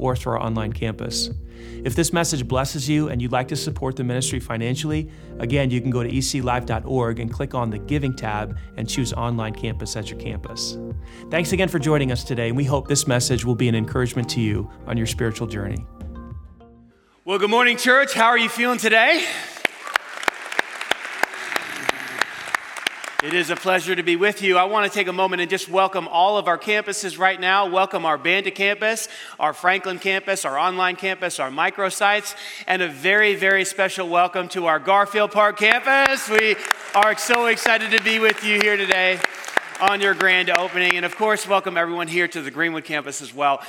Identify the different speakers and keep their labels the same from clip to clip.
Speaker 1: or through our online campus. If this message blesses you and you'd like to support the ministry financially, again, you can go to eclife.org and click on the Giving tab and choose Online Campus at your campus. Thanks again for joining us today, and we hope this message will be an encouragement to you on your spiritual journey.
Speaker 2: Well, good morning, church. How are you feeling today? It is a pleasure to be with you. I want to take a moment and just welcome all of our campuses right now. Welcome our Banda campus, our Franklin campus, our online campus, our microsites, and a very, very special welcome to our Garfield Park campus. We are so excited to be with you here today on your grand opening. And of course, welcome everyone here to the Greenwood campus as well.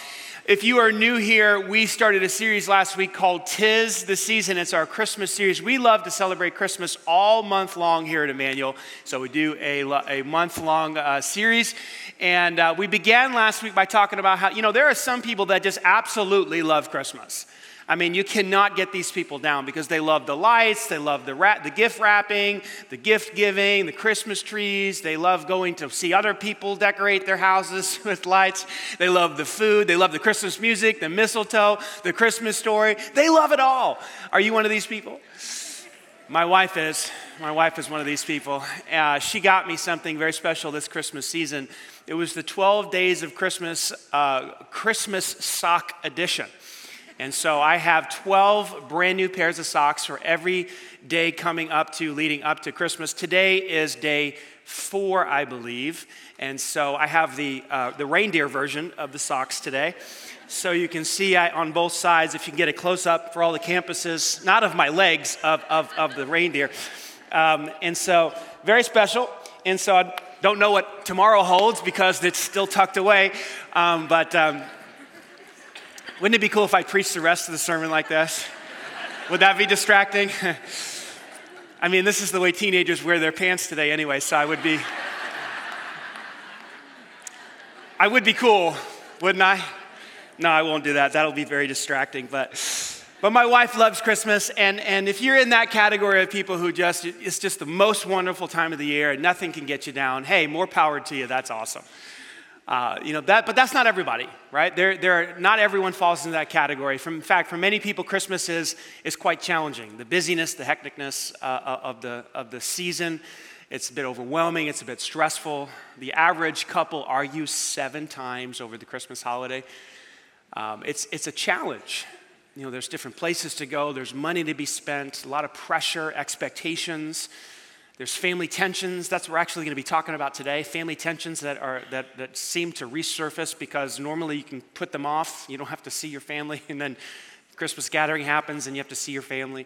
Speaker 2: If you are new here, we started a series last week called Tis the Season. It's our Christmas series. We love to celebrate Christmas all month long here at Emmanuel. So we do a, a month long uh, series. And uh, we began last week by talking about how, you know, there are some people that just absolutely love Christmas. I mean, you cannot get these people down because they love the lights, they love the, the gift wrapping, the gift giving, the Christmas trees. They love going to see other people decorate their houses with lights. They love the food, they love the Christmas music, the mistletoe, the Christmas story. They love it all. Are you one of these people? My wife is. My wife is one of these people. Uh, she got me something very special this Christmas season. It was the 12 Days of Christmas uh, Christmas Sock Edition. And so I have 12 brand new pairs of socks for every day coming up to, leading up to Christmas. Today is day four, I believe. And so I have the, uh, the reindeer version of the socks today. So you can see I, on both sides, if you can get a close up for all the campuses, not of my legs, of, of, of the reindeer. Um, and so, very special. And so I don't know what tomorrow holds because it's still tucked away. Um, but um, wouldn't it be cool if I preached the rest of the sermon like this? Would that be distracting? I mean, this is the way teenagers wear their pants today anyway, so I would be. I would be cool, wouldn't I? No, I won't do that. That'll be very distracting. But, but my wife loves Christmas, and, and if you're in that category of people who just, it's just the most wonderful time of the year and nothing can get you down, hey, more power to you. That's awesome. Uh, you know that, but that's not everybody, right? There, there are, not everyone falls into that category. From, in fact, for many people, Christmas is, is quite challenging. The busyness, the hecticness uh, uh, of, the, of the season, it's a bit overwhelming, it's a bit stressful. The average couple argues seven times over the Christmas holiday. Um, it's, it's a challenge. You know, there's different places to go, there's money to be spent, a lot of pressure, expectations. There's family tensions. That's what we're actually going to be talking about today. Family tensions that, are, that, that seem to resurface because normally you can put them off. You don't have to see your family. And then Christmas gathering happens and you have to see your family.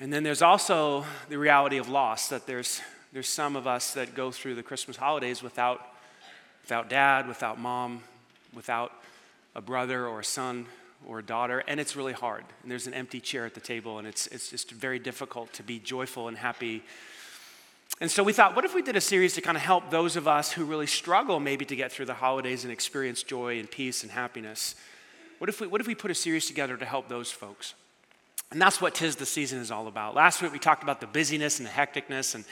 Speaker 2: And then there's also the reality of loss that there's, there's some of us that go through the Christmas holidays without, without dad, without mom, without a brother or a son or a daughter, and it's really hard. And there's an empty chair at the table, and it's, it's just very difficult to be joyful and happy. And so we thought, what if we did a series to kind of help those of us who really struggle maybe to get through the holidays and experience joy and peace and happiness? What if we, what if we put a series together to help those folks? And that's what Tis the Season is all about. Last week we talked about the busyness and the hecticness and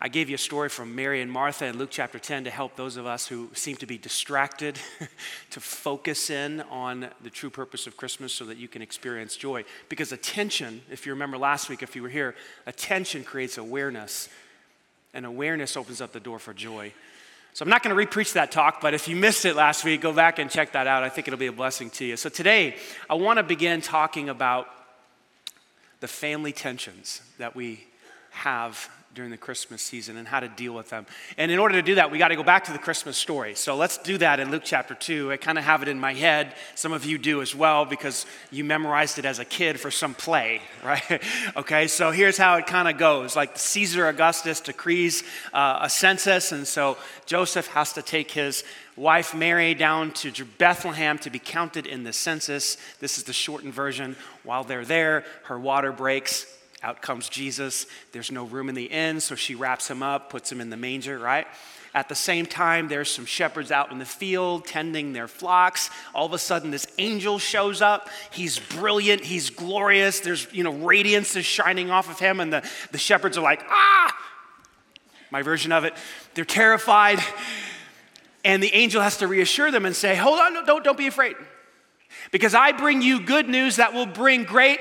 Speaker 2: I gave you a story from Mary and Martha in Luke chapter 10 to help those of us who seem to be distracted to focus in on the true purpose of Christmas so that you can experience joy. Because attention, if you remember last week, if you were here, attention creates awareness, and awareness opens up the door for joy. So I'm not going to repreach that talk, but if you missed it last week, go back and check that out. I think it'll be a blessing to you. So today, I want to begin talking about the family tensions that we have during the Christmas season and how to deal with them. And in order to do that, we got to go back to the Christmas story. So let's do that in Luke chapter 2. I kind of have it in my head. Some of you do as well because you memorized it as a kid for some play, right? okay, so here's how it kind of goes. Like Caesar Augustus decrees uh, a census, and so Joseph has to take his wife Mary down to Bethlehem to be counted in the census. This is the shortened version. While they're there, her water breaks Out comes Jesus. There's no room in the inn, so she wraps him up, puts him in the manger, right? At the same time, there's some shepherds out in the field tending their flocks. All of a sudden, this angel shows up. He's brilliant, he's glorious. There's, you know, radiance is shining off of him, and the, the shepherds are like, ah! My version of it. They're terrified. And the angel has to reassure them and say, Hold on, don't, don't be afraid. Because I bring you good news that will bring great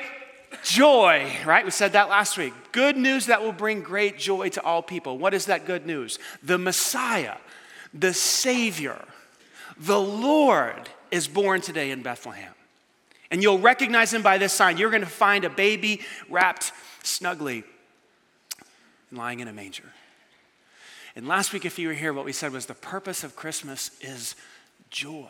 Speaker 2: joy, right? We said that last week. Good news that will bring great joy to all people. What is that good news? The Messiah, the Savior, the Lord is born today in Bethlehem. And you'll recognize him by this sign. You're going to find a baby wrapped snugly lying in a manger. And last week, if you were here, what we said was the purpose of Christmas is joy.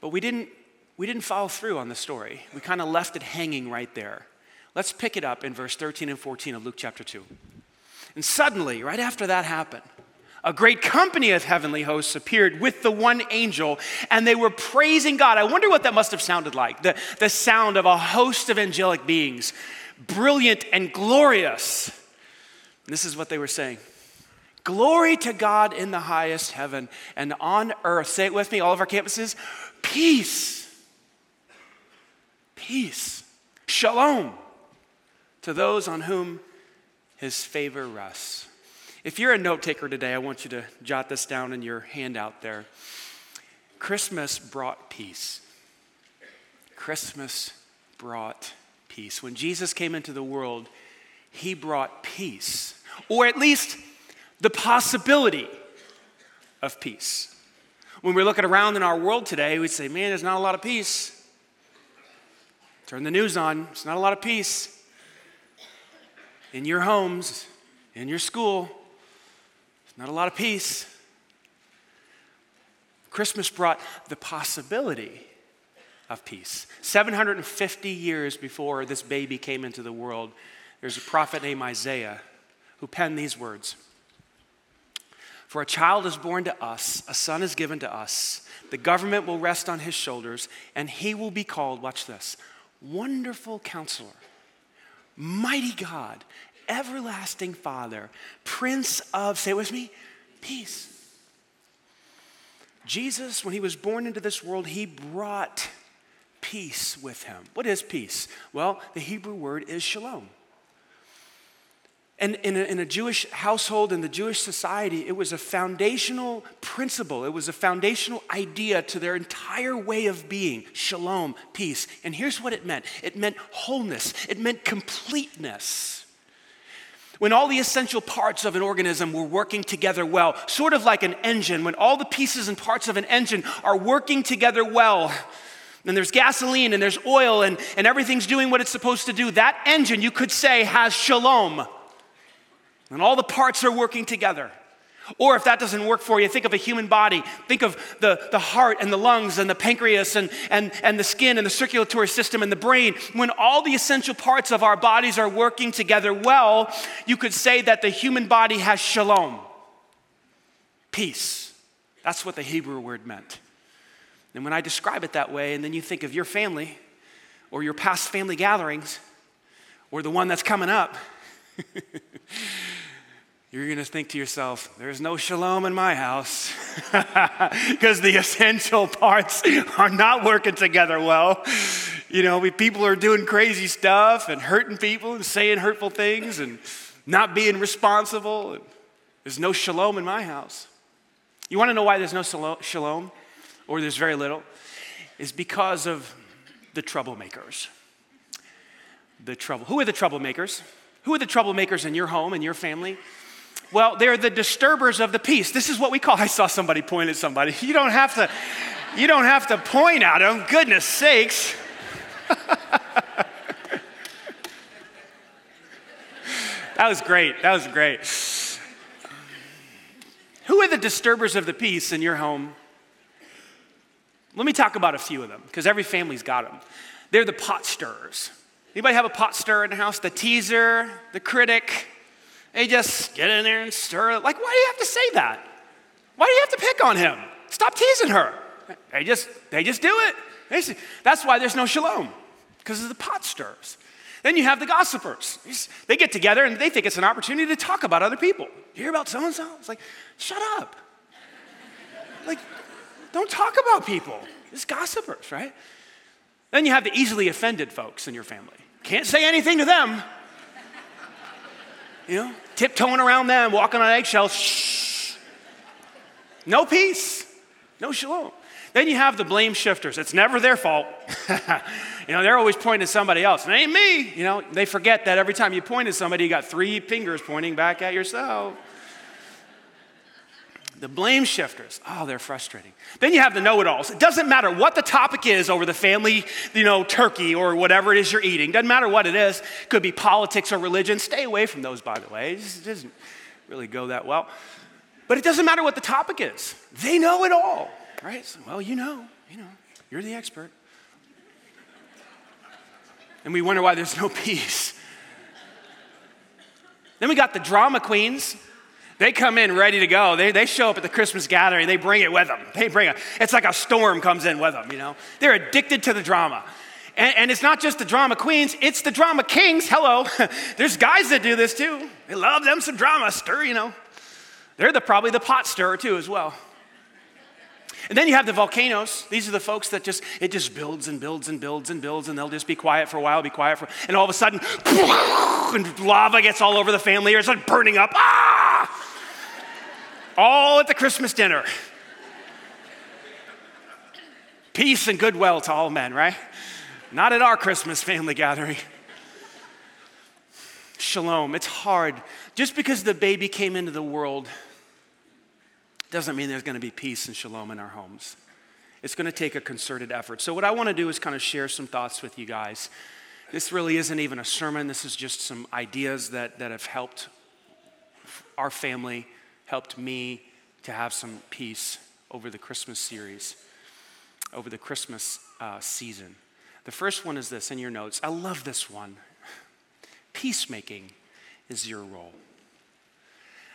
Speaker 2: But we didn't, we didn't follow through on the story. We kind of left it hanging right there. Let's pick it up in verse 13 and 14 of Luke chapter 2. And suddenly, right after that happened, a great company of heavenly hosts appeared with the one angel, and they were praising God. I wonder what that must have sounded like the, the sound of a host of angelic beings, brilliant and glorious. And this is what they were saying Glory to God in the highest heaven, and on earth, say it with me, all of our campuses, peace. Peace. Shalom to those on whom his favor rests. If you're a note taker today, I want you to jot this down in your handout there. Christmas brought peace. Christmas brought peace. When Jesus came into the world, he brought peace, or at least the possibility of peace. When we're looking around in our world today, we say, man, there's not a lot of peace. Turn the news on, it's not a lot of peace. In your homes, in your school, there's not a lot of peace. Christmas brought the possibility of peace. 750 years before this baby came into the world, there's a prophet named Isaiah who penned these words for a child is born to us, a son is given to us. The government will rest on his shoulders, and he will be called, watch this, Wonderful Counselor, Mighty God, Everlasting Father, Prince of, say it with me, Peace. Jesus, when he was born into this world, he brought peace with him. What is peace? Well, the Hebrew word is shalom. And in a, in a, Jewish household, in the Jewish society, it was a foundational principle. It was a foundational idea to their entire way of being shalom, peace. And here's what it meant it meant wholeness, it meant completeness. When all the essential parts of an organism were working together well, sort of like an engine, when all the pieces and parts of an engine are working together well, and there's gasoline and there's oil and, and everything's doing what it's supposed to do, that engine, you could say, has shalom and all the parts are working together. Or if that doesn't work for you, think of a human body. Think of the, the heart and the lungs and the pancreas and, and, and the skin and the circulatory system and the brain. When all the essential parts of our bodies are working together well, you could say that the human body has shalom, peace. That's what the Hebrew word meant. And when I describe it that way, and then you think of your family or your past family gatherings or the one that's coming up, you're going to think to yourself, there's no shalom in my house because the essential parts are not working together well. You know, we, people are doing crazy stuff and hurting people and saying hurtful things and not being responsible. There's no shalom in my house. You want to know why there's no shalom or there's very little? Is because of the troublemakers. The trouble. Who are the troublemakers? Who are the troublemakers in your home, in your family? Well, they're the disturbers of the peace. This is what we call. I saw somebody point at somebody. You don't have to, you don't have to point at them. Goodness sakes. that was great. That was great. Who are the disturbers of the peace in your home? Let me talk about a few of them because every family's got them. They're the pot stirrers. Anybody have a pot stirrer in the house? The teaser, the critic, they just get in there and stir it. Like, why do you have to say that? Why do you have to pick on him? Stop teasing her. They just, they just do it. That's why there's no shalom, because of the pot stirs. Then you have the gossipers. They get together and they think it's an opportunity to talk about other people. You hear about so and so? It's like, shut up. like, don't talk about people. It's gossipers, right? Then you have the easily offended folks in your family. Can't say anything to them. You know, tiptoeing around them, walking on eggshells. Shh. No peace, no shalom. Then you have the blame shifters. It's never their fault. you know, they're always pointing at somebody else. It ain't me. You know, they forget that every time you point at somebody, you got three fingers pointing back at yourself. The blame shifters, oh, they're frustrating. Then you have the know it alls. It doesn't matter what the topic is over the family, you know, turkey or whatever it is you're eating. Doesn't matter what it is. It could be politics or religion. Stay away from those, by the way. It doesn't really go that well. But it doesn't matter what the topic is, they know it all, right? So, well, you know, you know, you're the expert. And we wonder why there's no peace. Then we got the drama queens. They come in ready to go. They, they show up at the Christmas gathering. They bring it with them. They bring it. It's like a storm comes in with them, you know. They're addicted to the drama. And, and it's not just the drama queens, it's the drama kings. Hello. There's guys that do this too. They love them some drama, stir, you know. They're the, probably the pot stirrer too as well. And then you have the volcanoes. These are the folks that just, it just builds and builds and builds and builds, and they'll just be quiet for a while, be quiet for, and all of a sudden, and lava gets all over the family, or it's like burning up. Ah! All at the Christmas dinner. Peace and goodwill to all men, right? Not at our Christmas family gathering. Shalom. It's hard. Just because the baby came into the world doesn't mean there's going to be peace and shalom in our homes. It's going to take a concerted effort. So, what I want to do is kind of share some thoughts with you guys. This really isn't even a sermon, this is just some ideas that, that have helped our family helped me to have some peace over the Christmas series, over the Christmas uh, season. The first one is this in your notes. I love this one. Peacemaking is your role.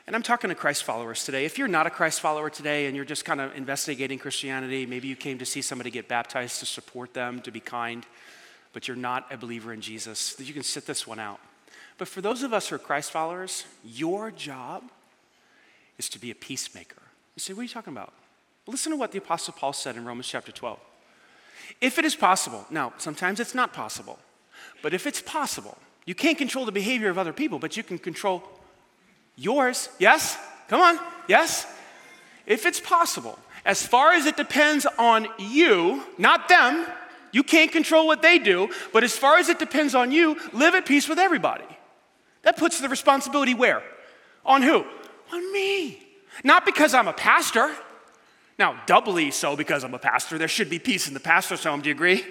Speaker 2: And I'm talking to Christ followers today. If you're not a Christ follower today and you're just kind of investigating Christianity, maybe you came to see somebody get baptized to support them, to be kind, but you're not a believer in Jesus, you can sit this one out. But for those of us who are Christ followers, your job is to be a peacemaker. You say, what are you talking about? Listen to what the Apostle Paul said in Romans chapter 12. If it is possible, now sometimes it's not possible, but if it's possible, you can't control the behavior of other people, but you can control yours. Yes? Come on. Yes? If it's possible, as far as it depends on you, not them, you can't control what they do, but as far as it depends on you, live at peace with everybody. That puts the responsibility where? On who? On me. Not because I'm a pastor. Now, doubly so because I'm a pastor. There should be peace in the pastor's home. Do you agree?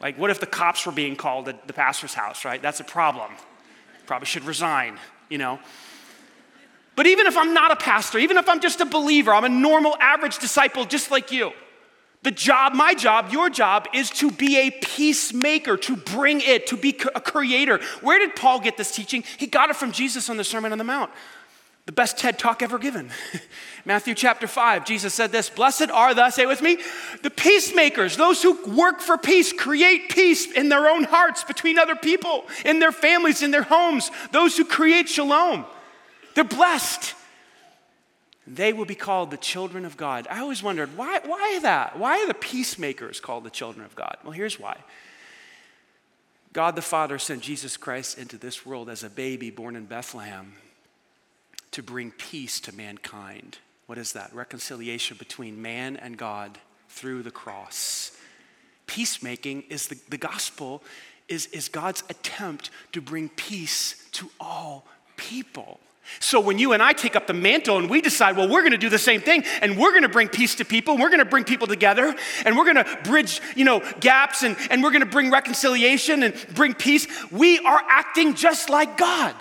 Speaker 2: Like, what if the cops were being called at the pastor's house, right? That's a problem. Probably should resign, you know? But even if I'm not a pastor, even if I'm just a believer, I'm a normal, average disciple just like you. The job, my job, your job is to be a peacemaker, to bring it, to be a creator. Where did Paul get this teaching? He got it from Jesus on the Sermon on the Mount the best TED talk ever given. Matthew chapter 5, Jesus said this Blessed are the, say with me, the peacemakers, those who work for peace, create peace in their own hearts between other people, in their families, in their homes, those who create shalom. They're blessed. They will be called the children of God. I always wondered, why, why that? Why are the peacemakers called the children of God? Well, here's why. God the Father sent Jesus Christ into this world as a baby born in Bethlehem to bring peace to mankind. What is that? Reconciliation between man and God through the cross. Peacemaking is the, the gospel, is, is God's attempt to bring peace to all people. So when you and I take up the mantle and we decide, well, we're going to do the same thing and we're going to bring peace to people, and we're going to bring people together and we're going to bridge, you know, gaps and, and we're going to bring reconciliation and bring peace, we are acting just like God.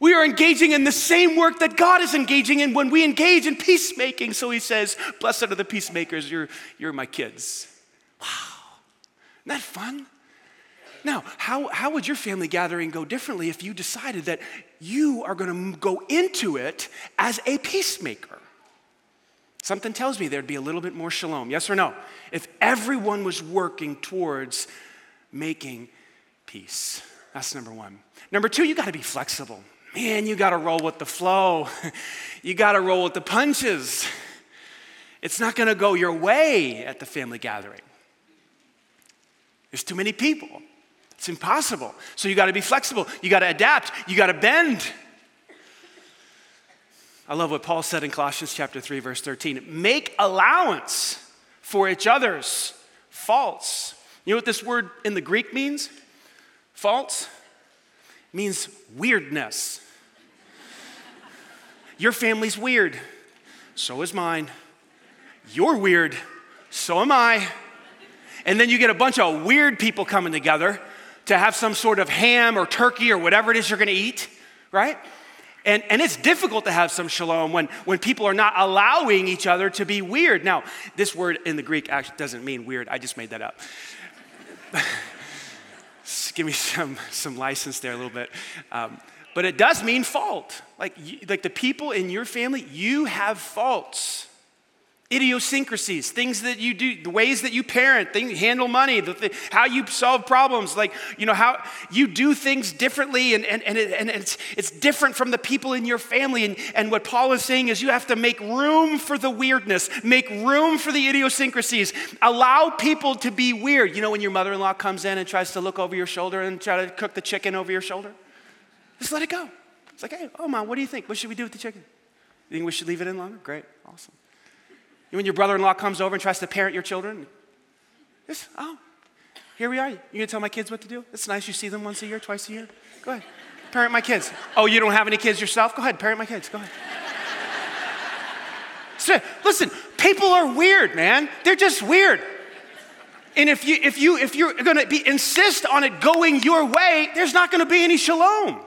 Speaker 2: We are engaging in the same work that God is engaging in when we engage in peacemaking. So he says, Blessed are the peacemakers, you're, you're my kids. Wow. Isn't that fun? Now, how, how would your family gathering go differently if you decided that you are going to go into it as a peacemaker? Something tells me there'd be a little bit more shalom. Yes or no? If everyone was working towards making peace. That's number one. Number two, you got to be flexible. Man, you got to roll with the flow. you got to roll with the punches. It's not going to go your way at the family gathering. There's too many people. It's impossible. So you got to be flexible. You got to adapt. You got to bend. I love what Paul said in Colossians chapter 3 verse 13. Make allowance for each other's faults. You know what this word in the Greek means? Faults means weirdness. Your family's weird. So is mine. You're weird. So am I. And then you get a bunch of weird people coming together to have some sort of ham or turkey or whatever it is you're to eat, right? And, and it's difficult to have some shalom when, when people are not allowing each other to be weird. Now, this word in the Greek actually doesn't mean weird. I just made that up. Give me some, some license there a little bit. Um, but it does mean fault. Like, like the people in your family, you have faults idiosyncrasies, things that you do, the ways that you parent, things, handle money, the, how you solve problems, like, you know, how you do things differently and, and, and, it, and it's, it's different from the people in your family. And, and what Paul is saying is you have to make room for the weirdness, make room for the idiosyncrasies, allow people to be weird. You know, when your mother in law comes in and tries to look over your shoulder and try to cook the chicken over your shoulder, just let it go. It's like, hey, oh, mom, what do you think? What should we do with the chicken? You think we should leave it in longer? Great, awesome. When your brother in law comes over and tries to parent your children, just, oh, here we are. You gonna tell my kids what to do? It's nice you see them once a year, twice a year. Go ahead. Parent my kids. Oh, you don't have any kids yourself? Go ahead, parent my kids. Go ahead. so, listen, people are weird, man. They're just weird. And if you if you if you're gonna be insist on it going your way, there's not gonna be any shalom.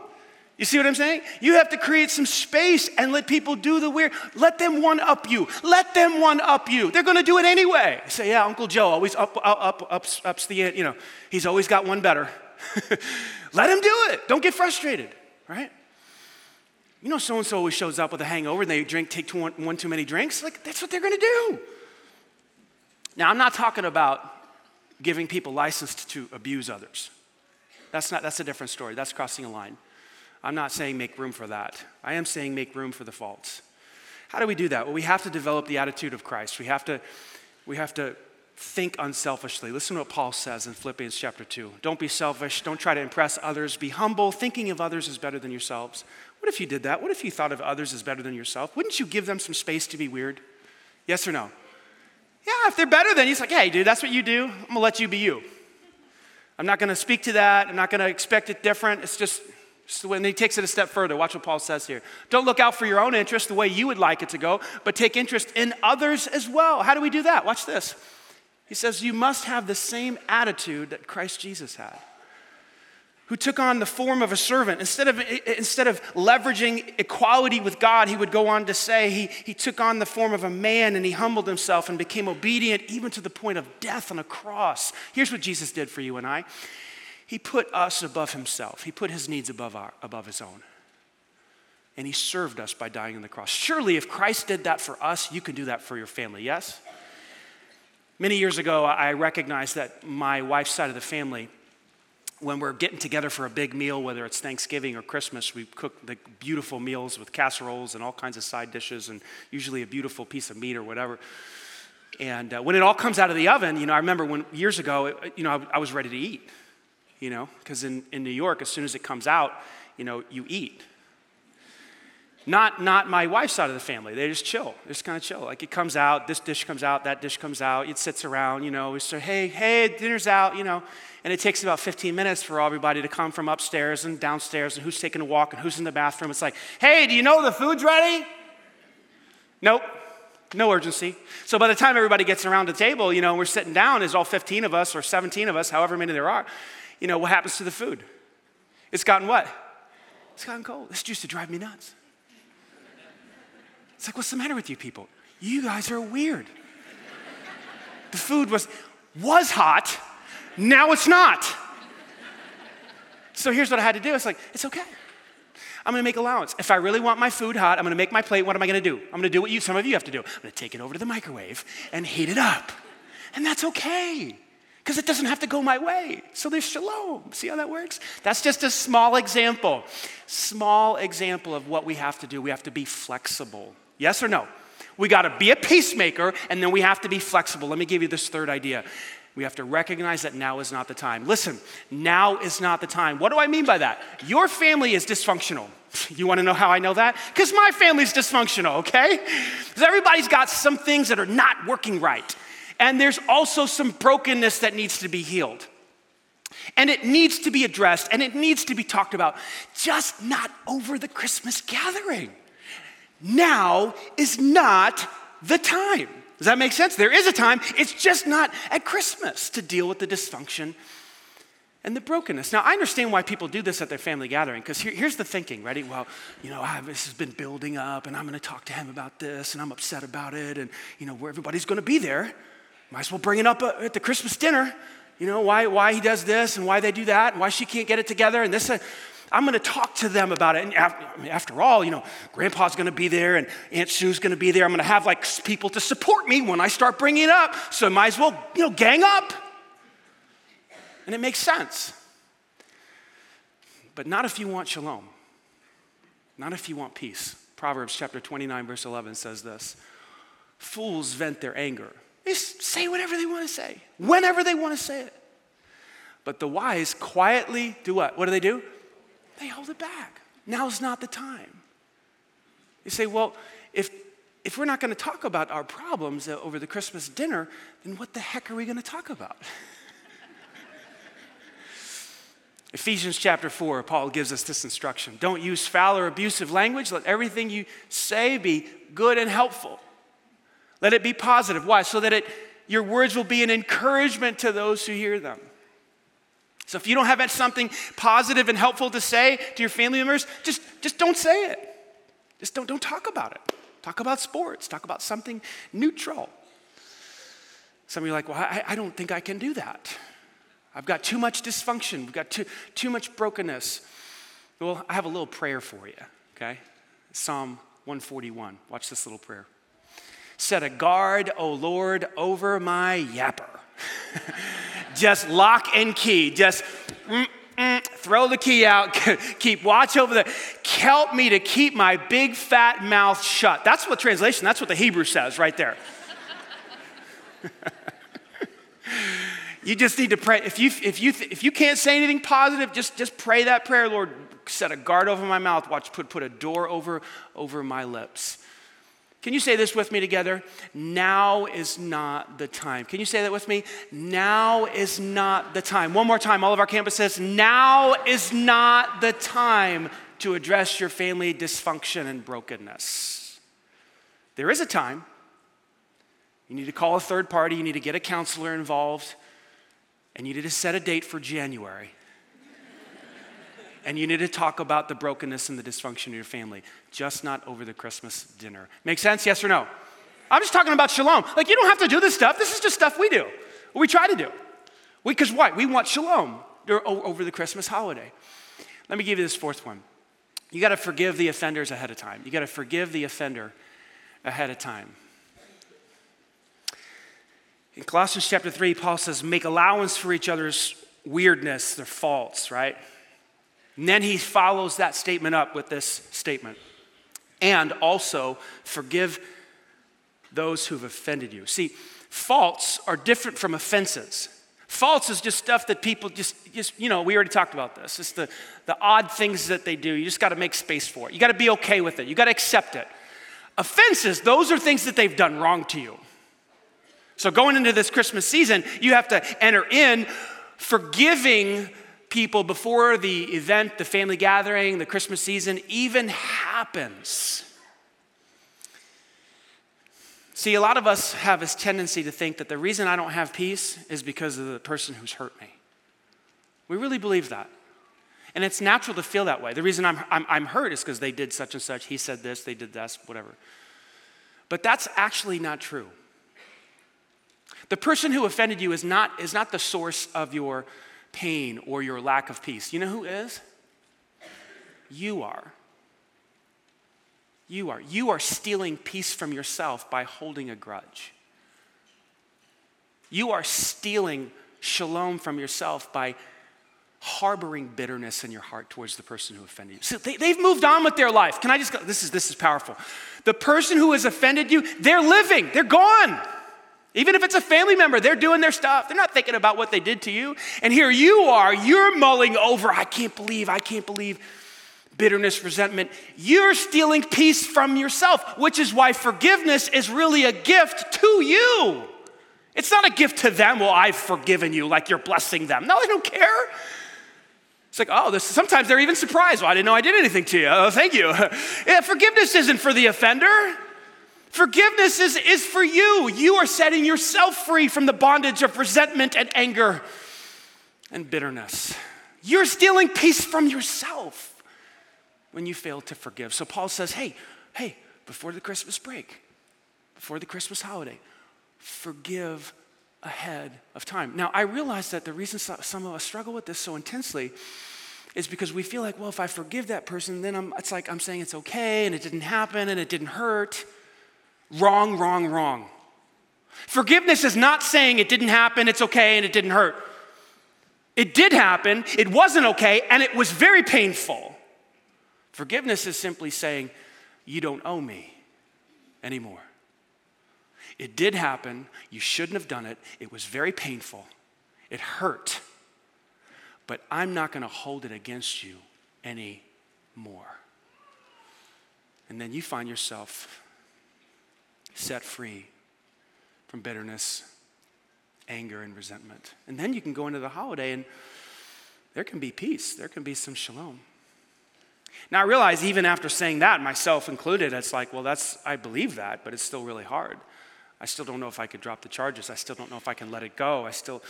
Speaker 2: You see what I'm saying? You have to create some space and let people do the weird. Let them one up you. Let them one up you. They're going to do it anyway. say, yeah, Uncle Joe always up, up, up, ups, ups the, end. you know, he's always got one better. let him do it. Don't get frustrated, right? You know, so and so always shows up with a hangover and they drink, take one too many drinks. Like, that's what they're going to do. Now, I'm not talking about giving people license to abuse others. That's, not, that's a different story. That's crossing a line. I'm not saying make room for that. I am saying make room for the faults. How do we do that? Well, we have to develop the attitude of Christ. We have to, we have to think unselfishly. Listen to what Paul says in Philippians chapter 2. Don't be selfish. Don't try to impress others. Be humble. Thinking of others is better than yourselves. What if you did that? What if you thought of others as better than yourself? Wouldn't you give them some space to be weird? Yes or no? Yeah, if they're better than you, it's like, hey, dude, that's what you do. I'm gonna let you be you. I'm not gonna speak to that. I'm not gonna expect it different. It's just, so when he takes it a step further, watch what Paul says here. Don't look out for your own interest the way you would like it to go, but take interest in others as well. How do we do that? Watch this. He says, You must have the same attitude that Christ Jesus had, who took on the form of a servant. Instead of, instead of leveraging equality with God, he would go on to say, he, he took on the form of a man and he humbled himself and became obedient even to the point of death on a cross. Here's what Jesus did for you and I he put us above himself, he put his needs above, our, above his own. And he served us by dying on the cross. Surely, if Christ did that for us, you can do that for your family, yes? Many years ago, I recognized that my wife's side of the family, when we're getting together for a big meal, whether it's Thanksgiving or Christmas, we cook the beautiful meals with casseroles and all kinds of side dishes and usually a beautiful piece of meat or whatever. And uh, when it all comes out of the oven, you know, I remember when years ago, you know, I, I was ready to eat you know, because in, in New York, as soon as it comes out, you know, you eat. Not, not my wife's side of the family. They just chill. They just kind of chill. Like it comes out, this dish comes out, that dish comes out. It sits around, you know. We say, hey, hey, dinner's out, you know. And it takes about 15 minutes for everybody to come from upstairs and downstairs and who's taking a walk and who's in the bathroom. It's like, hey, do you know the food's ready? Nope. No urgency. So by the time everybody gets around the table, you know, we're sitting down, is all 15 of us or 17 of us, however many there are, you know, what happens to the food? It's gotten what? It's gotten cold. This used to drive me nuts. It's like, what's the matter with you people? You guys are weird. The food was, was hot, now it's not. So here's what I had to do. It's like, it's okay. I'm gonna make allowance. If I really want my food hot, I'm gonna make my plate. What am I gonna do? I'm gonna do what you, some of you have to do. I'm gonna take it over to the microwave and heat it up. And that's okay. Because it doesn't have to go my way. So there's shalom. See how that works? That's just a small example. Small example of what we have to do. We have to be flexible. Yes or no? We got to be a peacemaker and then we have to be flexible. Let me give you this third idea. We have to recognize that now is not the time. Listen, now is not the time. What do I mean by that? Your family is dysfunctional. You want to know how I know that? Because my family's dysfunctional, okay? Because everybody's got some things that are not working right. And there's also some brokenness that needs to be healed. And it needs to be addressed and it needs to be talked about, just not over the Christmas gathering. Now is not the time. Does that make sense? There is a time, it's just not at Christmas to deal with the dysfunction and the brokenness. Now, I understand why people do this at their family gathering, because here, here's the thinking, ready? Well, you know, I, this has been building up, and I'm going to talk to him about this, and I'm upset about it, and, you know, where everybody's going to be there. Might as well bring it up uh, at the Christmas dinner. You know, why, why he does this, and why they do that, and why she can't get it together, and this. Uh, I'm going to talk to them about it. And after all, you know, Grandpa's going to be there, and Aunt Sue's going to be there. I'm going to have like people to support me when I start bringing it up. So I might as well, you know, gang up. And it makes sense. But not if you want shalom, not if you want peace. Proverbs chapter 29, verse 11 says this Fools vent their anger. They say whatever they want to say, whenever they want to say it. But the wise quietly do what? What do they do? They hold it back. Now's not the time. You say, well, if, if we're not going to talk about our problems uh, over the Christmas dinner, then what the heck are we going to talk about? Ephesians chapter 4, Paul gives us this instruction Don't use foul or abusive language. Let everything you say be good and helpful. Let it be positive. Why? So that it, your words will be an encouragement to those who hear them. So if you don't have something positive and helpful to say to your family members, just, just don't say it. Just don't, don't talk about it. Talk about sports. Talk about something neutral. Some of you are like, well, I, I don't think I can do that. I've got too much dysfunction. We've got too, too much brokenness. Well, I have a little prayer for you, okay? Psalm 141. Watch this little prayer. Set a guard, O Lord, over my yapper. just lock and key. Just mm, mm, throw the key out. keep watch over the. Help me to keep my big fat mouth shut. That's what translation. That's what the Hebrew says right there. You just need to pray. If you, if you, if you can't say anything positive, just, just pray that prayer, Lord. Set a guard over my mouth. Watch, put, put a door over, over my lips. Can you say this with me together? Now is not the time. Can you say that with me? Now is not the time. One more time, all of our campuses. Now is not the time to address your family dysfunction and brokenness. There is a time. You need to call a third party, you need to get a counselor involved and you need to set a date for January. And you need to talk about the brokenness and the dysfunction of your family, just not over the Christmas dinner. Make sense? Yes or no? I'm just talking about shalom. Like, you don't have to do this stuff. This is just stuff we do. We try to do. We because why? We want shalom over the Christmas holiday. Let me give you this fourth one. You got to forgive the offenders ahead of time. You got to forgive the offender ahead of time. In Colossians chapter 3, Paul says, make allowance for each other's weirdness, their faults, right? And then he follows that statement up with this statement. And also forgive those who've offended you. See, faults are different from offenses. Faults is just stuff that people just, just you know, we already talked about this. It's the, the odd things that they do. You just got to make space for it. You got to be okay with it. You got to accept it. Offenses, those are things that they've done wrong to you. So, going into this Christmas season, you have to enter in forgiving people before the event, the family gathering, the Christmas season even happens. See, a lot of us have this tendency to think that the reason I don't have peace is because of the person who's hurt me. We really believe that. And it's natural to feel that way. The reason I'm, I'm, I'm hurt is because they did such and such, he said this, they did this, whatever. But that's actually not true. The person who offended you is not, is not the source of your pain or your lack of peace. You know who is? You are. You are. You are stealing peace from yourself by holding a grudge. You are stealing shalom from yourself by harboring bitterness in your heart towards the person who offended you. So they, they've moved on with their life. Can I just go? This is, this is powerful. The person who has offended you, they're living, they're gone. Even if it's a family member, they're doing their stuff. They're not thinking about what they did to you. And here you are, you're mulling over, I can't believe, I can't believe bitterness, resentment. You're stealing peace from yourself, which is why forgiveness is really a gift to you. It's not a gift to them, well, I've forgiven you, like you're blessing them. No, they don't care. It's like, oh, this, sometimes they're even surprised. Well, I didn't know I did anything to you. Oh, thank you. yeah, forgiveness isn't for the offender. Forgiveness is, is for you. You are setting yourself free from the bondage of resentment and anger and bitterness. You're stealing peace from yourself when you fail to forgive. So Paul says, hey, hey, before the Christmas break, before the Christmas holiday, forgive ahead of time. Now, I realize that the reason some of us struggle with this so intensely is because we feel like, well, if I forgive that person, then I'm, it's like I'm saying it's okay and it didn't happen and it didn't hurt. Wrong, wrong, wrong. Forgiveness is not saying it didn't happen, it's okay, and it didn't hurt. It did happen, it wasn't okay, and it was very painful. Forgiveness is simply saying, You don't owe me anymore. It did happen. You shouldn't have done it. It was very painful. It hurt. But I'm not to hold it against you anymore. And then you find yourself set free from bitterness, anger, and resentment. And then you can go into the holiday and there can be peace, there can be some shalom. Now, I realize even after saying that, myself included, it's like, well, that's, I believe that, but it's still really hard. I still don't know if I could drop the charges. I still don't know if I can let it go. I still.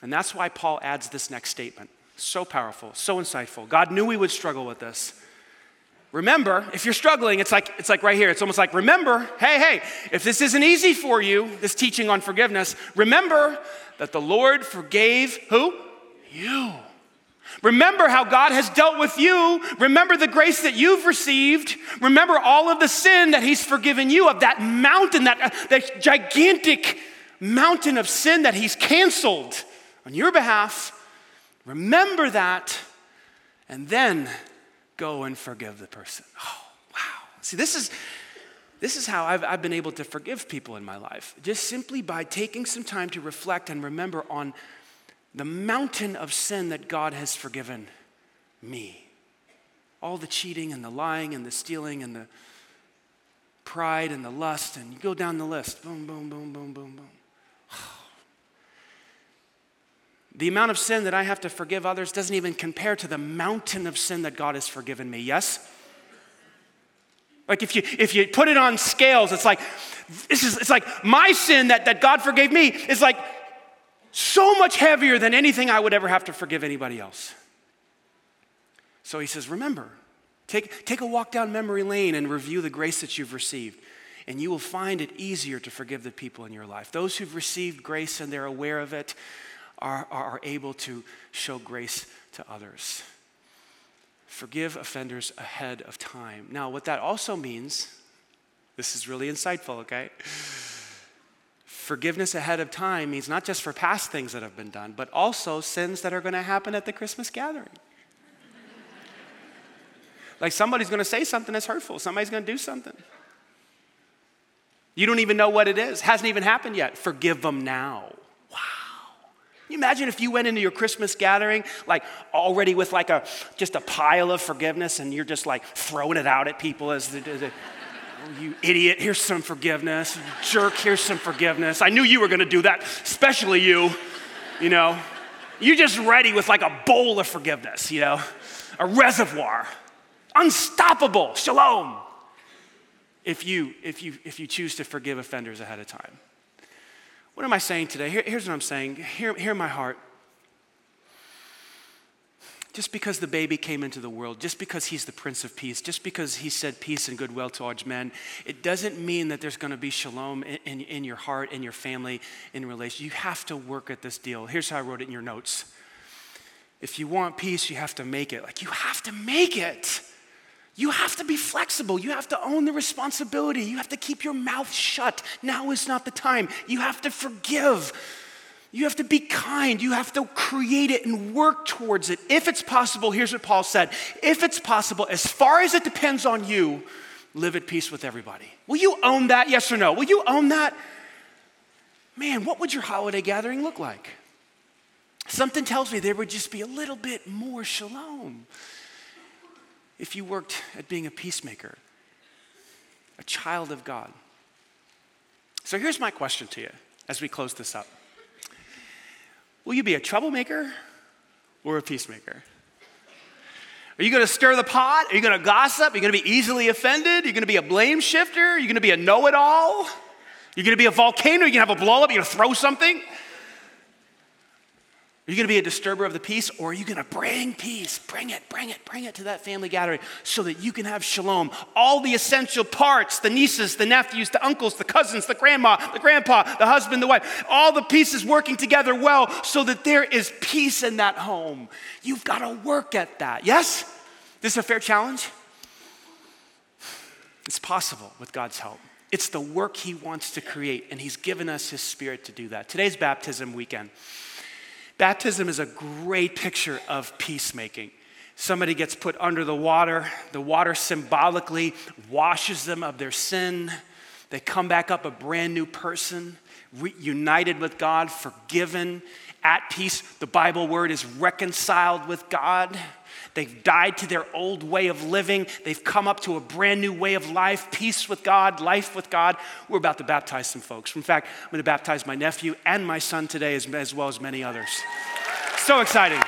Speaker 2: And that's why Paul adds this next statement. So powerful, so insightful. God knew we would struggle with this. Remember, if you're struggling, it's like it's like right here. It's almost like remember, hey, hey, if this isn't easy for you, this teaching on forgiveness, remember that the Lord forgave who? You. Remember how God has dealt with you. Remember the grace that you've received. Remember all of the sin that He's forgiven you of that mountain, that, uh, that gigantic mountain of sin that He's canceled on your behalf. Remember that, and then go and forgive the person. Oh, wow. See, this is. This is how I've, I've been able to forgive people in my life, just simply by taking some time to reflect and remember on the mountain of sin that God has forgiven me. All the cheating and the lying and the stealing and the pride and the lust, and you go down the list boom, boom, boom, boom, boom, boom. The amount of sin that I have to forgive others doesn't even compare to the mountain of sin that God has forgiven me, yes? Like if you if you put it on scales, it's like this is it's like my sin that, that God forgave me is like so much heavier than anything I would ever have to forgive anybody else. So he says, Remember, take, take a walk down memory lane and review the grace that you've received, and you will find it easier to forgive the people in your life. Those who've received grace and they're aware of it are, are able to show grace to others. Forgive offenders ahead of time. Now, what that also means, this is really insightful, okay? Forgiveness ahead of time means not just for past things that have been done, but also sins that are going to happen at the Christmas gathering. like somebody's going to say something that's hurtful, somebody's going to do something. You don't even know what it is, hasn't even happened yet. Forgive them now. Can you imagine if you went into your Christmas gathering like already with like a just a pile of forgiveness and you're just like throwing it out at people as the, the Oh, you idiot, here's some forgiveness. Jerk, here's some forgiveness. I knew you were going to do that, especially you, you know. You're just ready with like a bowl of forgiveness, you know, a reservoir. Unstoppable. Shalom. If you, if you, if you choose to forgive offenders ahead of time. What am I saying today? Here, here's what I'm saying. Hear, hear my heart. Just because the baby came into the world, just because he's the Prince of Peace, just because he said peace and goodwill towards men, it doesn't mean that there's going to be shalom in, in, in your heart, in your family, in relation. You have to work at this deal. Here's how I wrote it in your notes. If you want peace, you have to make it. Like, you have to make it. You have to be flexible. You have to own the responsibility. You have to keep your mouth shut. Now is not the time. You have to forgive. You have to be kind. You have to create it and work towards it. If it's possible, here's what Paul said if it's possible, as far as it depends on you, live at peace with everybody. Will you own that? Yes or no? Will you own that? Man, what would your holiday gathering look like? Something tells me there would just be a little bit more shalom if you worked at being a peacemaker, a child of God. So here's my question to you as we close this up Will you be a troublemaker or a peacemaker? Are you going to stir the pot? Are you going to gossip? Are you going to be easily offended? Are you going to be a blame shifter? Are you going to be a know it all? You're going to be a volcano? You're going to have a blow up? You're going to throw something? Are you going to be a disturber of the peace or are you going to bring peace? Bring it, bring it, bring it to that family gathering so that you can have shalom. All the essential parts the nieces, the nephews, the uncles, the cousins, the grandma, the grandpa, the husband, the wife all the pieces working together well so that there is peace in that home. You've got to work at that. Yes? This is a fair challenge? It's possible with God's help. It's the work He wants to create, and He's given us His Spirit to do that. Today's baptism weekend. Baptism is a great picture of peacemaking. Somebody gets put under the water, the water symbolically washes them of their sin. They come back up a brand new person, reunited with God, forgiven, at peace. The Bible word is reconciled with God. They've died to their old way of living. They've come up to a brand new way of life, peace with God, life with God. We're about to baptize some folks. In fact, I'm going to baptize my nephew and my son today, as, as well as many others. So exciting.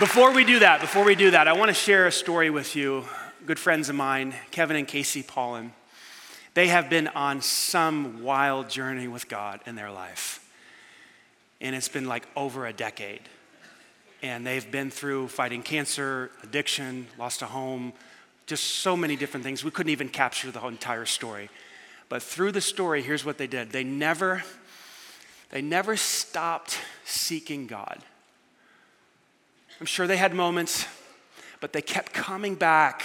Speaker 2: Before we do that, before we do that, I want to share a story with you. Good friends of mine, Kevin and Casey Paulin. They have been on some wild journey with God in their life. And it's been like over a decade and they've been through fighting cancer, addiction, lost a home, just so many different things. We couldn't even capture the entire story. But through the story, here's what they did. They never they never stopped seeking God. I'm sure they had moments, but they kept coming back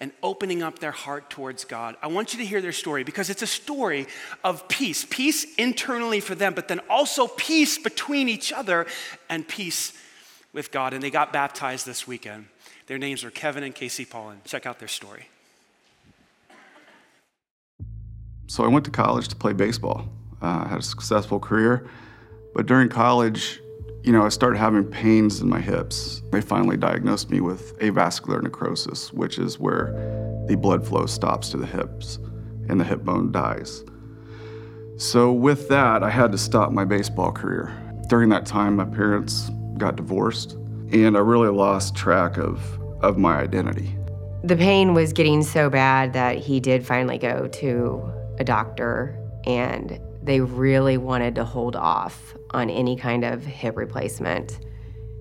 Speaker 2: and opening up their heart towards God. I want you to hear their story because it's a story of peace peace internally for them, but then also peace between each other and peace with God, and they got baptized this weekend. Their names are Kevin and Casey Paulin. Check out their story.
Speaker 3: So I went to college to play baseball. Uh, I had a successful career, but during college, you know, I started having pains in my hips. They finally diagnosed me with avascular necrosis, which is where the blood flow stops to the hips and the hip bone dies. So, with that, I had to stop my baseball career. During that time, my parents got divorced, and I really lost track of, of my identity.
Speaker 4: The pain was getting so bad that he did finally go to a doctor, and they really wanted to hold off on any kind of hip replacement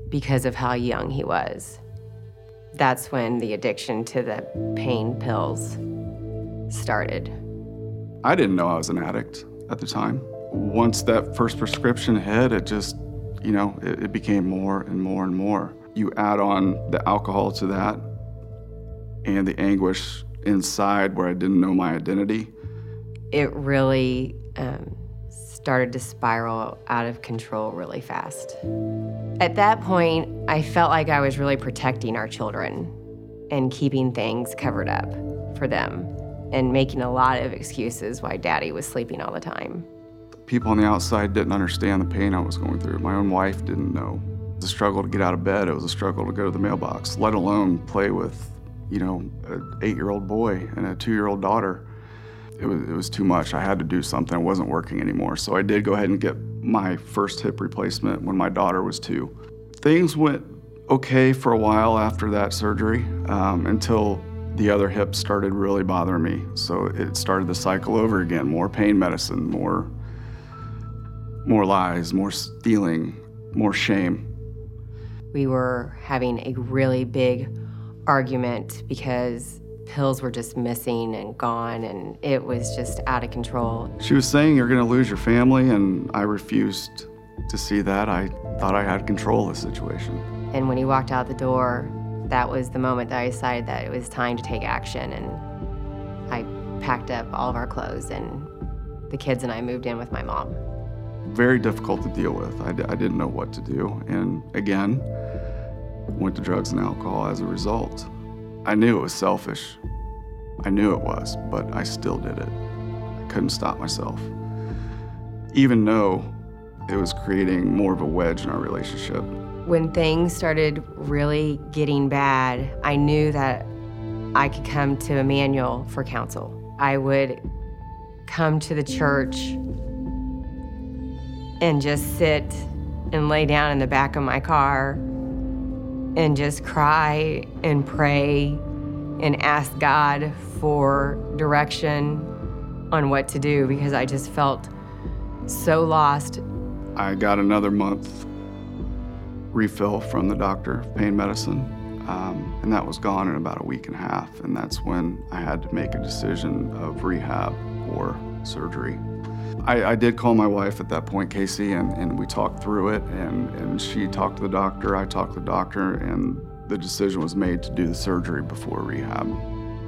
Speaker 4: because of how young he was. That's when the addiction to the pain pills started.
Speaker 3: I didn't know I was an addict at the time. Once that first prescription hit, it just you know, it, it became more and more and more. You add on the alcohol to that and the anguish inside where I didn't know my identity.
Speaker 4: It really um, started to spiral out of control really fast. At that point, I felt like I was really protecting our children and keeping things covered up for them and making a lot of excuses why daddy was sleeping all the time
Speaker 3: people on the outside didn't understand the pain I was going through. My own wife didn't know. It was a struggle to get out of bed. It was a struggle to go to the mailbox, let alone play with, you know, an eight-year-old boy and a two-year-old daughter. It was, it was too much. I had to do something. It wasn't working anymore. So I did go ahead and get my first hip replacement when my daughter was two. Things went okay for a while after that surgery um, until the other hip started really bothering me. So it started the cycle over again more pain medicine, more more lies, more stealing, more shame.
Speaker 4: We were having a really big argument because pills were just missing and gone, and it was just out of control.
Speaker 3: She was saying, You're going to lose your family, and I refused to see that. I thought I had control of the situation.
Speaker 4: And when he walked out the door, that was the moment that I decided that it was time to take action, and I packed up all of our clothes and the kids and I moved in with my mom.
Speaker 3: Very difficult to deal with. I didn't know what to do. And again, went to drugs and alcohol as a result. I knew it was selfish. I knew it was, but I still did it. I couldn't stop myself. Even though it was creating more of a wedge in our relationship.
Speaker 4: When things started really getting bad, I knew that I could come to Emmanuel for counsel. I would come to the church and just sit and lay down in the back of my car and just cry and pray and ask God for direction on what to do because I just felt so lost.
Speaker 3: I got another month refill from the doctor of pain medicine, um, and that was gone in about a week and a half. And that's when I had to make a decision of rehab or surgery. I, I did call my wife at that point, Casey, and, and we talked through it. And, and she talked to the doctor, I talked to the doctor, and the decision was made to do the surgery before rehab.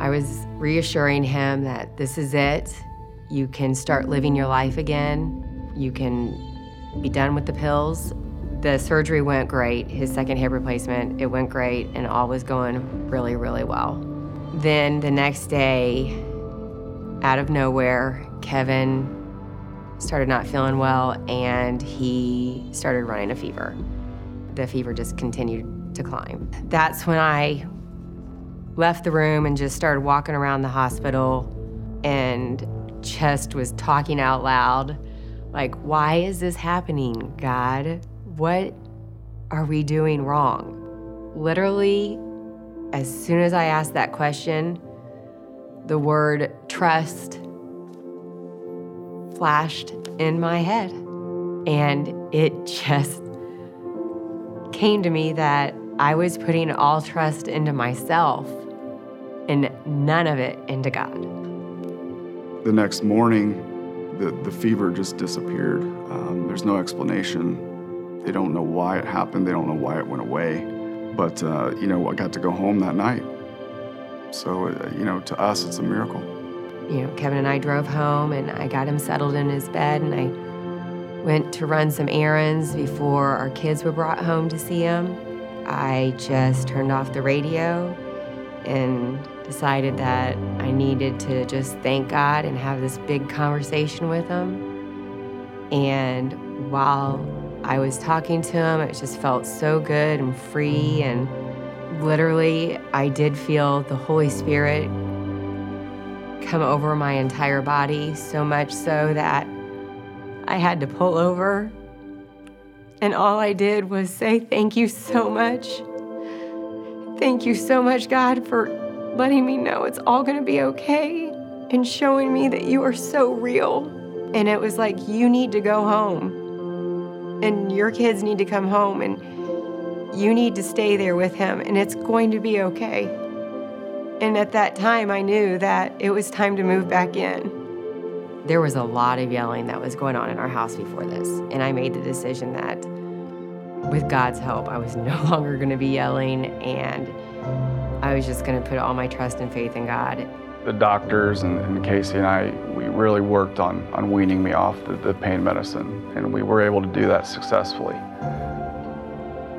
Speaker 4: I was reassuring him that this is it. You can start living your life again. You can be done with the pills. The surgery went great. His second hip replacement, it went great, and all was going really, really well. Then the next day, out of nowhere, Kevin started not feeling well and he started running a fever. The fever just continued to climb. That's when I left the room and just started walking around the hospital and just was talking out loud like, why is this happening, God? What are we doing wrong? Literally, as soon as I asked that question, the word trust flashed in my head. And it just came to me that I was putting all trust into myself and none of it into God.
Speaker 3: The next morning, the, the fever just disappeared. Um, there's no explanation. They don't know why it happened, they don't know why it went away. But, uh, you know, I got to go home that night. So, uh, you know, to us, it's a miracle.
Speaker 4: You know, Kevin and I drove home and I got him settled in his bed and I went to run some errands before our kids were brought home to see him. I just turned off the radio and decided that I needed to just thank God and have this big conversation with Him. And while I was talking to Him, it just felt so good and free. And literally, I did feel the Holy Spirit come over my entire body, so much so that I had to pull over. And all I did was say, Thank you so much. Thank you so much, God, for letting me know it's all going to be okay and showing me that you are so real. And it was like, you need to go home, and your kids need to come home, and you need to stay there with him, and it's going to be okay. And at that time, I knew that it was time to move back in. There was a lot of yelling that was going on in our house before this, and I made the decision that with God's help, I was no longer going to be yelling, and I was just going to put all my trust and faith in God.
Speaker 3: The doctors and, and Casey and I, we really worked on, on weaning me off the, the pain medicine, and we were able to do that successfully.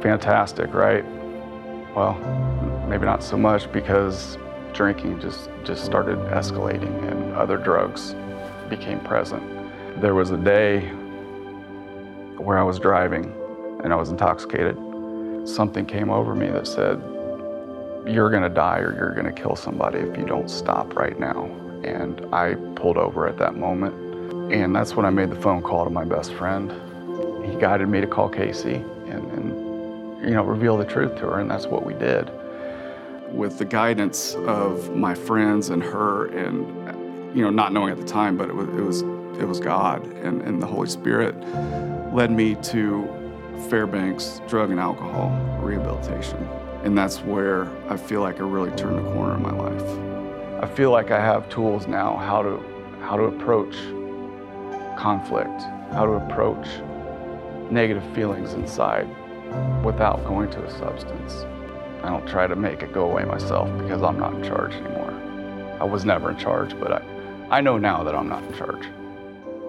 Speaker 3: Fantastic, right? Well, maybe not so much because drinking just, just started escalating and other drugs became present. There was a day where I was driving and I was intoxicated. Something came over me that said, you're to die or you're to kill somebody if you don't stop right now. And I pulled over at that moment. And that's when I made the phone call to my best friend. He guided me to call Casey and, and you know, reveal the truth to her, and that's what we did. With the guidance of my friends and her, and you know, not knowing at the time, but it was it was it was God and, and the Holy Spirit led me to Fairbanks Drug and Alcohol Rehabilitation. And that's where I feel like I really turned the corner in my life. I feel like I have tools now how to how to approach conflict, how to approach negative feelings inside without going to a substance. I don't try to make it go away myself because I'm not in charge anymore. I was never in charge, but I, I know now that I'm not in charge.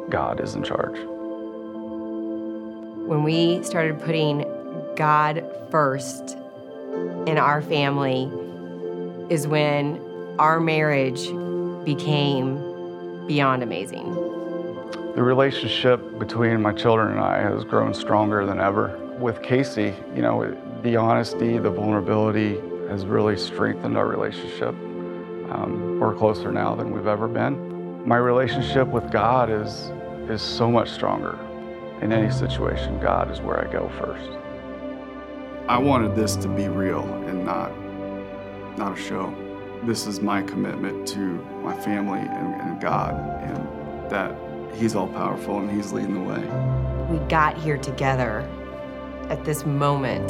Speaker 3: God is in charge.
Speaker 4: When we started putting God first in our family, is when our marriage became beyond amazing.
Speaker 3: The relationship between my children and I has grown stronger than ever. With Casey, you know, the honesty, the vulnerability has really strengthened our relationship. Um, we're closer now than we've ever been. My relationship with God is, is so much stronger. In any situation, God is where I go first. I wanted this to be real and not, not a show. This is my commitment to my family and, and God, and that He's all powerful and He's leading the way.
Speaker 4: We got here together at this moment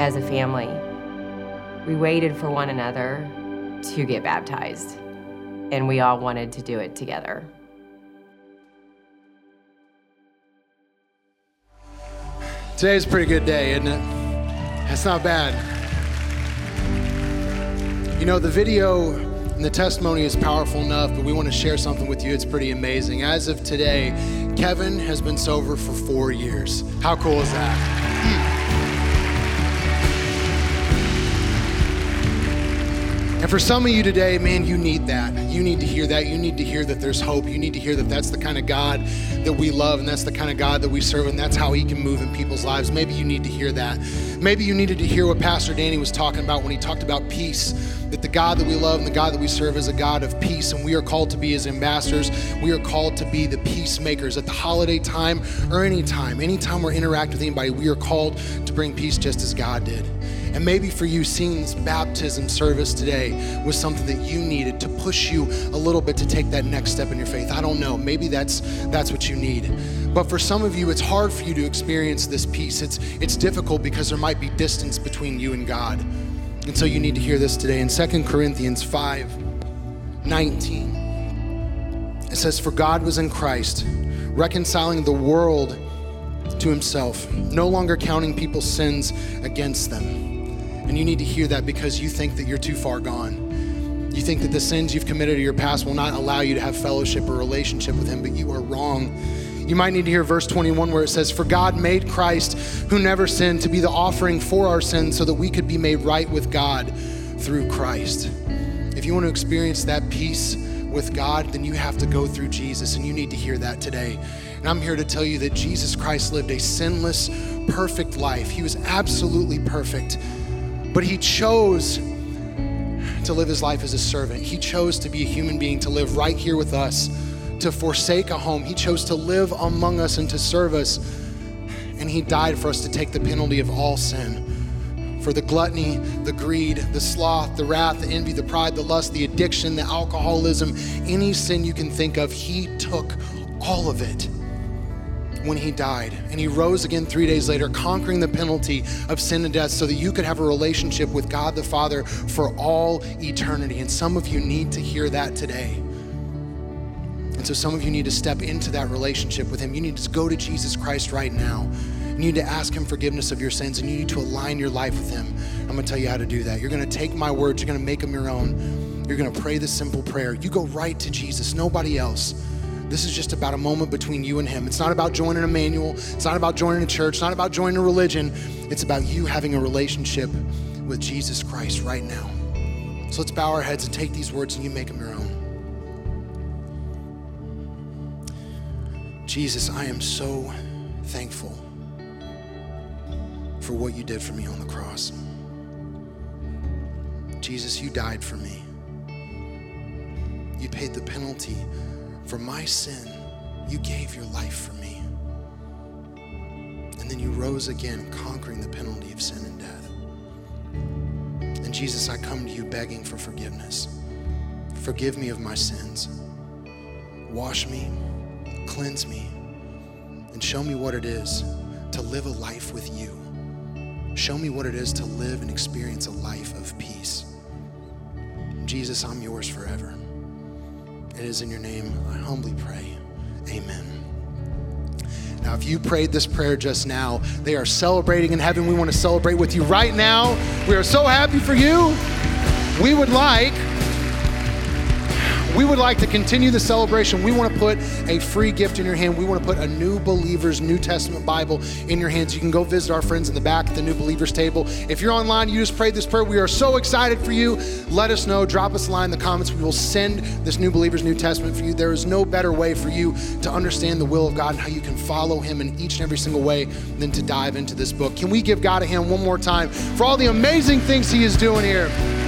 Speaker 4: as a family. We waited for one another to get baptized, and we all wanted to do it together.
Speaker 5: Today's a pretty good day, isn't it? That's not bad. You know, the video and the testimony is powerful enough, but we want to share something with you. It's pretty amazing. As of today, Kevin has been sober for four years. How cool is that? Hmm. And for some of you today, man, you need that. You need to hear that. You need to hear that there's hope. You need to hear that that's the kind of God that we love and that's the kind of God that we serve and that's how He can move in people's lives. Maybe you need to hear that. Maybe you needed to hear what Pastor Danny was talking about when he talked about peace. That the God that we love and the God that we serve is a God of peace, and we are called to be His ambassadors. We are called to be the peacemakers at the holiday time or any time. Anytime we're interacting with anybody, we are called to bring peace just as God did. And maybe for you, seeing this baptism service today was something that you needed to push you a little bit to take that next step in your faith. I don't know. Maybe that's that's what you need. But for some of you, it's hard for you to experience this peace. It's it's difficult because there might be distance between you and God. And so you need to hear this today. In 2 Corinthians 5 19, it says, For God was in Christ, reconciling the world to himself, no longer counting people's sins against them. And you need to hear that because you think that you're too far gone. You think that the sins you've committed in your past will not allow you to have fellowship or relationship with Him, but you are wrong. You might need to hear verse 21 where it says, For God made Christ, who never sinned, to be the offering for our sins so that we could be made right with God through Christ. If you want to experience that peace with God, then you have to go through Jesus, and you need to hear that today. And I'm here to tell you that Jesus Christ lived a sinless, perfect life. He was absolutely perfect. But he chose to live his life as a servant. He chose to be a human being, to live right here with us, to forsake a home. He chose to live among us and to serve us. And he died for us to take the penalty of all sin. For the gluttony, the greed, the sloth, the wrath, the envy, the pride, the lust, the addiction, the alcoholism, any sin you can think of, he took all of it when he died. And he rose again three days later, conquering the penalty of sin and death so that you could have a relationship with God the Father for all eternity. And some of you need to hear that today. And so some of you need to step into that relationship with him. You need to go to Jesus Christ right now. You need to ask him forgiveness of your sins and you need to align your life with him. I'm going to tell you how to do that. You're going to take my words, you're going to make them your own. You're going to pray this simple prayer. You go right to Jesus, nobody else. This is just about a moment between you and Him. It's not about joining Emmanuel, it's not about joining a church, it's not about joining a religion. It's about you having a relationship with Jesus Christ right now. So let's bow our heads and take these words and you make them your own. Jesus, I am so thankful for what you did for me on the cross. Jesus, you died for me. You paid the penalty for my sin, you gave your life for me. And then you rose again, conquering the penalty of sin and death. And Jesus, I come to you begging for forgiveness. Forgive me of my sins. Wash me, cleanse me, and show me what it is to live a life with you. Show me what it is to live and experience a life of peace. Jesus, I'm yours forever. It is in your name I humbly pray. Amen. Now, if you prayed this prayer just now, they are celebrating in heaven. We want to celebrate with you right now. We are so happy for you. We would like we would like to continue the celebration. We want to put a free gift in your hand. We want to put a New Believers New Testament Bible in your hands. You can go visit our friends in the back at the New Believers table. If you're online, you just prayed this prayer. We are so excited for you. Let us know. Drop us a line in the comments. We will send this New Believers New Testament for you. There is no better way for you to understand the will of God and how you can follow Him in each and every single way than to dive into this book. Can we give God a hand one more time for all the amazing things He is doing here?